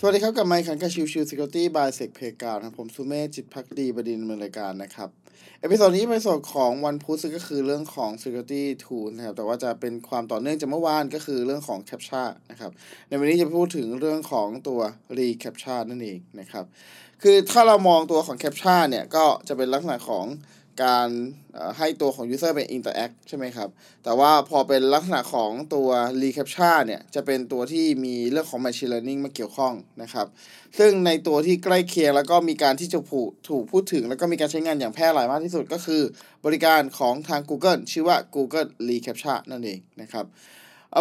สวัสดีครับ กลับมาพบกันกับ Chill Chill Security by Sec Playground ครับผมสุเมธจิตพักดีบดินทร์ดำเนินรายการนะครับ episode นี้เป็นส่วนของวันพุธซึ่งก็คือเรื่องของ Security Tool นะครับ แต่ว่าจะเป็นความต่อเนื่องจากเมื่อวานก็คือเรื่องของ Captcha นะครับ ในวันนี้จะพูดถึงเรื่องของตัว Recaptcha นั่นเองนะครับ คือถ้าเรามองตัวของ Captcha เนี่ย ก็จะเป็นลักษณะของ การให้ตัวของ user เป็น interact ใช่ไหมครับ แต่ว่าพอเป็นลักษณะของตัว recaptcha เนี่ยจะเป็นตัวที่มีเรื่องของ machine learning มาเกี่ยวข้องนะครับ ซึ่งในตัวที่ใกล้เคียงแล้วก็มีการที่จะผูถูกพูดถึง แล้วก็มีการใช้งานอย่างแพร่หลายมากที่สุดก็คือบริการของทาง Google ชื่อว่า Google Recaptcha นั่นเองนะครับ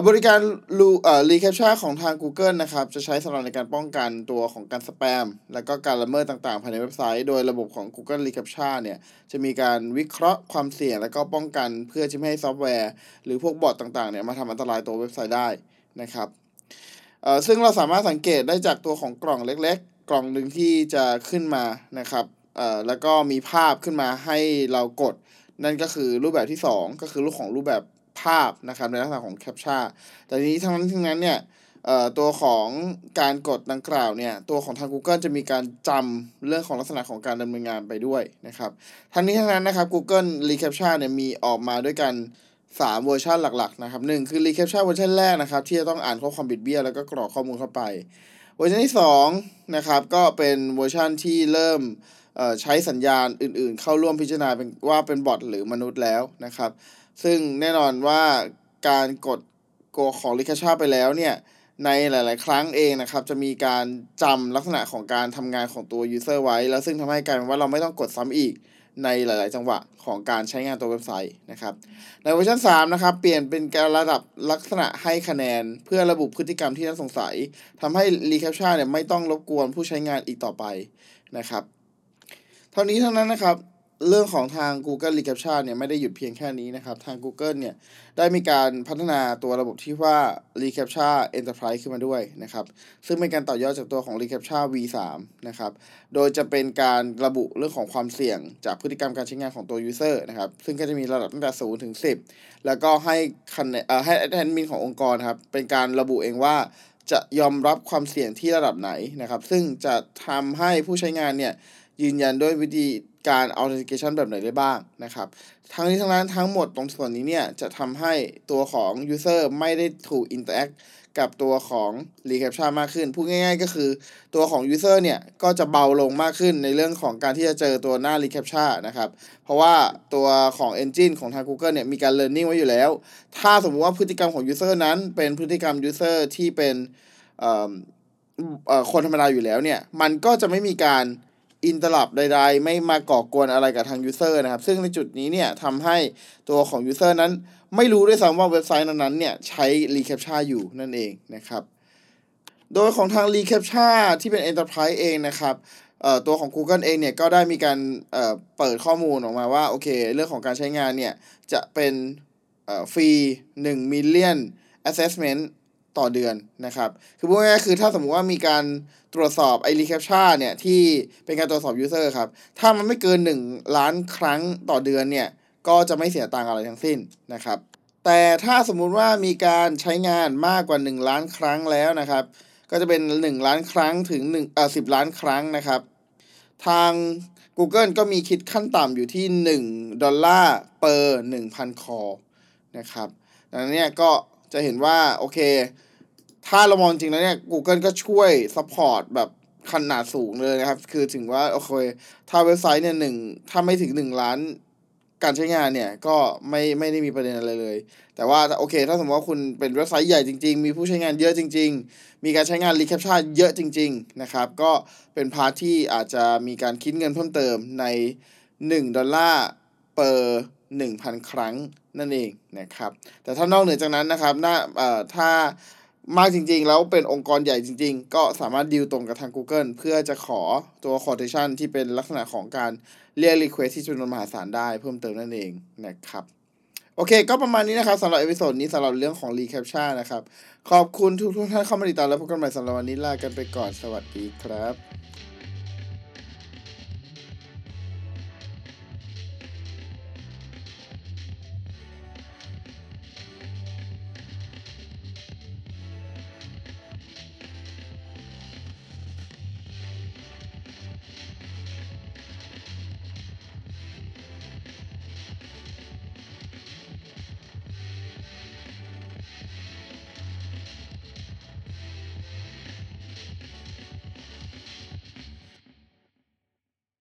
บริการรูเอ่อ Recaptcha ของทาง Google นะครับ จะใช้สำหรับในการป้องกันตัวของการสแปม และก็การละเมิดต่างๆ ภายในเว็บไซต์ โดยระบบของ Google Recaptcha เนี่ย จะมีการวิเคราะห์ความเสี่ยง และก็ป้องกันเพื่อจะไม่ให้ซอฟต์แวร์ หรือพวกบอทต่างๆ เนี่ย มาทำอันตรายตัวเว็บไซต์ได้นะครับเอ่อซึ่งเราสามารถสังเกตได้จากตัวของกล่องเล็ก ๆ กล่องหนึ่งที่จะขึ้นมานะครับเอ่อแล้วก็มีภาพขึ้นมาให้เรากด นั่นก็คือรูปแบบที่ 2 ก็คือรูปของรูปแบบ ภาพนะครับในลักษณะของ Captcha แต่ทั้งนี้ทั้งนั้นทั้งนั้นเนี่ยตัวของการกดดังกล่าวเนี่ย ตัวของทาง Google จะมีการจำเรื่องของลักษณะของการดำเนินงานไปด้วยนะครับ ทั้งนี้ทั้งนั้นนะครับ Google Recaptcha เนี่ยมีออกมาด้วยกัน 3 เวอร์ชันหลักๆนะครับหนึ่งคือ Recaptcha เวอร์ชันแรกนะครับ ที่จะต้องอ่านข้อความบิดเบี้ยวแล้วก็กรอกข้อมูลเข้าไป เวอร์ชันที่2นะครับก็เป็นเวอร์ชันที่เริ่มใช้สัญญาณอื่นๆ เข้าร่วมพิจารณาเป็นว่าเป็นบอทหรือมนุษย์แล้วนะครับ ซึ่งแน่นอนว่าการกดโกของ Recaptcha ไปแล้วเนี่ย ในหลาย ๆ ครั้งเองนะครับ จะมีการจำลักษณะของการทำงานของตัว user ไว้ แล้วซึ่งทำให้กลายเป็นว่าเราไม่ต้องกดซ้ำอีกในหลาย ๆ จังหวะของการใช้งานตัวเว็บไซต์นะครับ ในเวอร์ชัน3นะครับ เปลี่ยนเป็นการระดับลักษณะให้คะแนน เพื่อระบุพฤติกรรมที่น่าสงสัยทำให้ Recaptcha เนี่ยไม่ต้องรบกวนผู้ใช้งานอีกต่อไปนะครับ เท่านี้เท่านั้นนะครับ เรื่องของทาง Google Recaptcha เนี่ยไม่ได้หยุดเพียงแค่นี้นะครับ ทาง Google เนี่ยได้มีการพัฒนาตัวระบบที่ว่า Recaptcha Enterprise ขึ้นมาด้วยนะครับ ซึ่งเป็นการต่อยอดจากตัวของ Recaptcha V3 นะครับ โดยจะเป็นการระบุเรื่องของความเสี่ยงจากพฤติกรรมการใช้งานของตัว User นะครับ ซึ่งก็จะมีระดับตั้งแต่0ถึง 10 แล้วก็ให้คันเอ่อให้แอดมินขององค์กรครับ เป็นการระบุเองว่าจะยอมรับความเสี่ยงที่ระดับไหนนะครับ ซึ่งจะทำให้ผู้ใช้งานเนี่ยยืนยันด้วยวิธี การ authentication แบบไหนได้บ้างนะครับ ทั้งนี้ทั้งนั้นทั้งหมดตรงส่วนนี้เนี่ย จะทำให้ตัวของ user ไม่ได้ถูก interact กับตัวของ recaptcha มากขึ้น พูดง่ายๆ ก็คือตัวของ user เนี่ย ก็จะเบาลงมากขึ้นในเรื่องของการที่จะเจอตัวหน้า recaptcha นะครับ เพราะว่าตัวของ engine ของทาง Google เนี่ย มีการ learning ไว้อยู่แล้ว ถ้าสมมติว่าพฤติกรรมของ user นั้นเป็นพฤติกรรม user ที่เป็นคนธรรมดาอยู่แล้วเนี่ย มันก็จะไม่มีการ interrupt ใด ๆ ไม่มาก่อกวนอะไรกับทาง user นะครับ ซึ่งในจุดนี้เนี่ยทำให้ตัวของ user นั้น ไม่รู้ด้วยซ้ำว่าเว็บไซต์นั้นๆเนี่ยใช้ Recaptcha อยู่นั่นเองนะครับ โดยของทาง Recaptcha ที่เป็น Enterprise เองนะครับตัวของ Google เองเนี่ยก็ได้มีการเปิดข้อมูลออกมาว่าโอเค เรื่องของการใช้งานเนี่ยจะเป็นฟรี1 million assessment ต่อเดือนนะครับ คือพูดง่ายๆคือถ้าสมมุติว่ามีการตรวจสอบไอ Recaptcha เนี่ยที่เป็นการตรวจสอบ user ครับ ถ้ามันไม่เกิน 1 ล้านครั้งต่อเดือนเนี่ย ก็จะไม่เสียตังค์อะไรทั้งสิ้นนะครับ แต่ถ้าสมมุติว่ามีการใช้งานมากกว่า 1 ล้านครั้งแล้วนะครับ ก็จะเป็น 1 ล้านครั้งถึง1เอ่อ10 ล้านครั้งนะครับ ทาง Google ก็มีคิดขั้นต่ำอยู่ที่ 1 ดอลลาร์ per 1,000 คอนะครับดังนั้นเนี่ยก็จะเห็นว่า โอเค ถ้าเรามองจริงแล้วเนี่ย Google ก็ช่วย support แบบขนาดสูงเลยนะครับ คือถึงว่าโอเค ถ้าเว็บไซต์เนี่ยหนึ่งถ้าไม่ถึงหนึ่งล้านการใช้งานเนี่ย ก็ไม่ไม่ได้มีประเด็นอะไรเลย แต่ว่าโอเค ถ้าสมมติว่าคุณเป็นเว็บไซต์ใหญ่จริง ๆ มีผู้ใช้งานเยอะจริง ๆ มีการใช้งาน Recaptcha เยอะจริง ๆ นะครับ ก็เป็น part ที่อาจจะมีการคิดเงินเพิ่มเติมใน 1 ดอลลาร์ per 1,000 ครั้งนั่นเองนะครับ แต่ถ้านอกเหนือจากนั้นนะครับน่าเอ่อถ้า มากจริงๆ แล้วเป็นองค์กรใหญ่จริง ๆ ก็สามารถดีลตรงกับทาง Google เพื่อจะขอตัว quotation ที่เป็นลักษณะของการเรียก request ที่จำนวนมหาศาลได้เพิ่มเติมนั่นเองนะครับโอเค ก็ประมาณนี้นะครับสำหรับ episode นี้สำหรับเรื่องของ recaptcha นะครับ ขอบคุณทุกท่านเข้ามาติดตามและพบกันใหม่สำหรับวันนี้ลากันไปก่อนสวัสดีครับ